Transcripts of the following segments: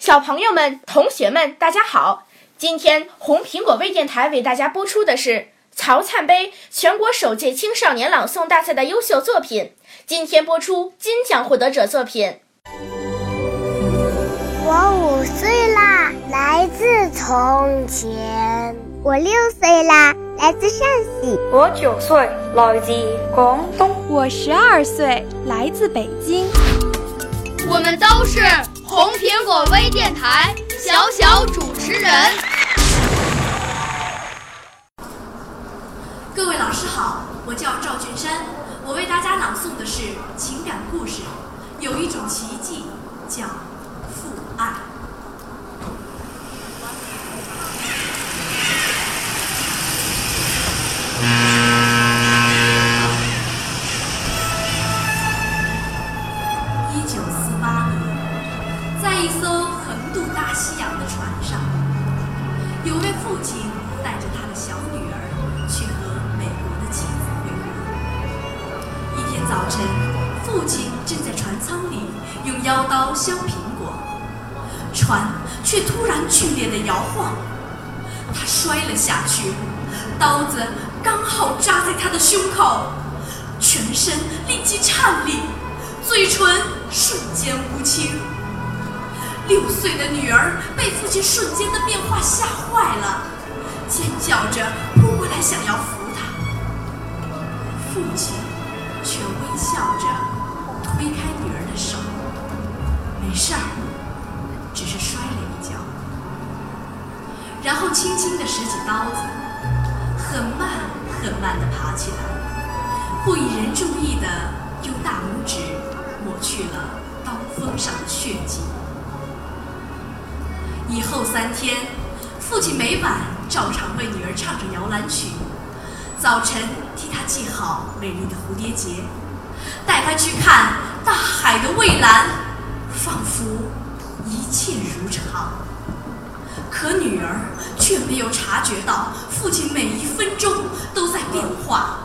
小朋友们、同学们，大家好！今天红苹果微电台为大家播出的是曹灿杯全国首届青少年朗诵大赛的优秀作品。今天播出金奖获得者作品。我五岁啦，来自从前；我六岁啦，来自陕西；我九岁，来自广东；我十二岁，来自北京。我们都是红苹果微电台小小主持人。各位老师好，我叫赵俊山，我为大家朗诵的是情感故事。有一种奇迹，叫父爱。有位父亲带着他的小女儿去和美国的妻子会合。一天早晨，父亲正在船舱里用腰刀削苹果，船却突然剧烈的摇晃，他摔了下去，刀子刚好扎在他的胸口，全身立即颤栗，嘴唇瞬间乌青。六岁的女儿被父亲瞬间的变化吓坏了，尖叫着扑过来想要扶他，父亲却微笑着推开女儿的手，没事儿，只是摔了一跤，然后轻轻的拾起刀子，很慢很慢的爬起来，不引人注意的用大拇指抹去了刀锋上的血迹。以后三天，父亲每晚照常为女儿唱着摇篮曲，早晨替她系好美丽的蝴蝶结，带她去看大海的蔚蓝，仿佛一切如常。可女儿却没有察觉到父亲每一分钟都在变化，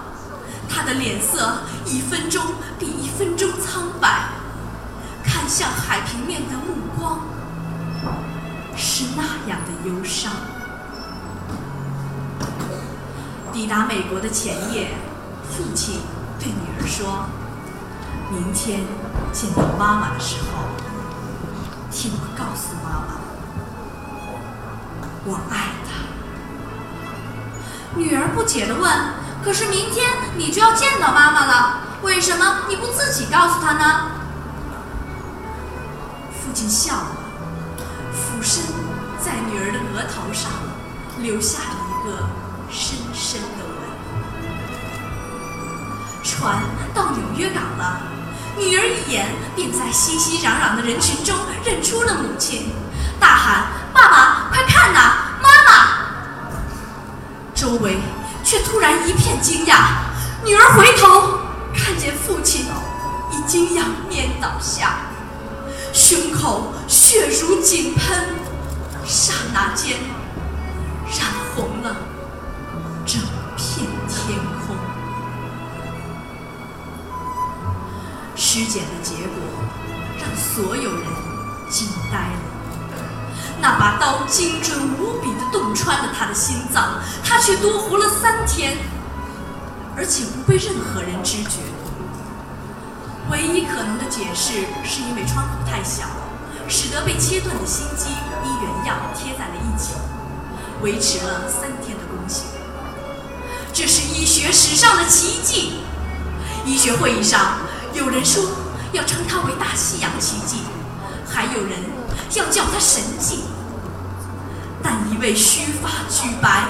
他的脸色一分钟比一分钟苍白，看向海平面的目光。是那样的忧伤。抵达美国的前夜，父亲对女儿说：“明天见到妈妈的时候，替我告诉妈妈，我爱她。”女儿不解地问：“可是明天你就要见到妈妈了，为什么你不自己告诉她呢？”父亲笑了。俯身在女儿的额头上留下了一个深深的吻。船到纽约港了，女儿一眼便在熙熙攘攘的人群中认出了母亲，大喊：“爸爸，快看呐，妈妈！”周围却突然一片惊讶，女儿回头看见父亲已经仰面倒下。胸口血如井喷，刹那间染红了整片天空。尸检的结果让所有人惊呆了。那把刀精准无比地洞穿了他的心脏，他却多活了三天，而且不被任何人知觉。唯一可能的解释是因为窗口太小，使得被切断的心肌依原样贴在了一起，维持了三天的工期。这是医学史上的奇迹。医学会议上，有人说要称它为大西洋奇迹，还有人要叫它神迹。但一位须发俱白、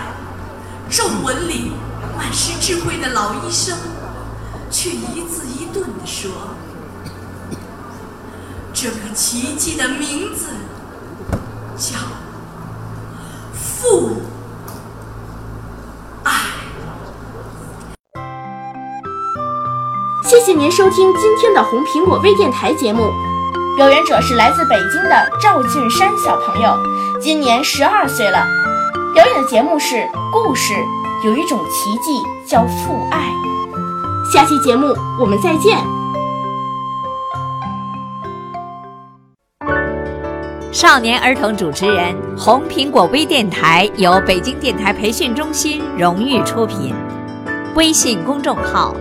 皱纹里满是智慧的老医生，却一字一顿地说：“这个奇迹的名字叫父爱。”谢谢您收听今天的红苹果微电台节目。表演者是来自北京的赵俊山小朋友，今年十二岁了。表演的节目是故事，有一种奇迹叫父爱。下期节目我们再见。少年儿童主持人，红苹果微电台由北京电台培训中心荣誉出品，微信公众号：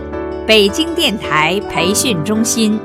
北京电台培训中心。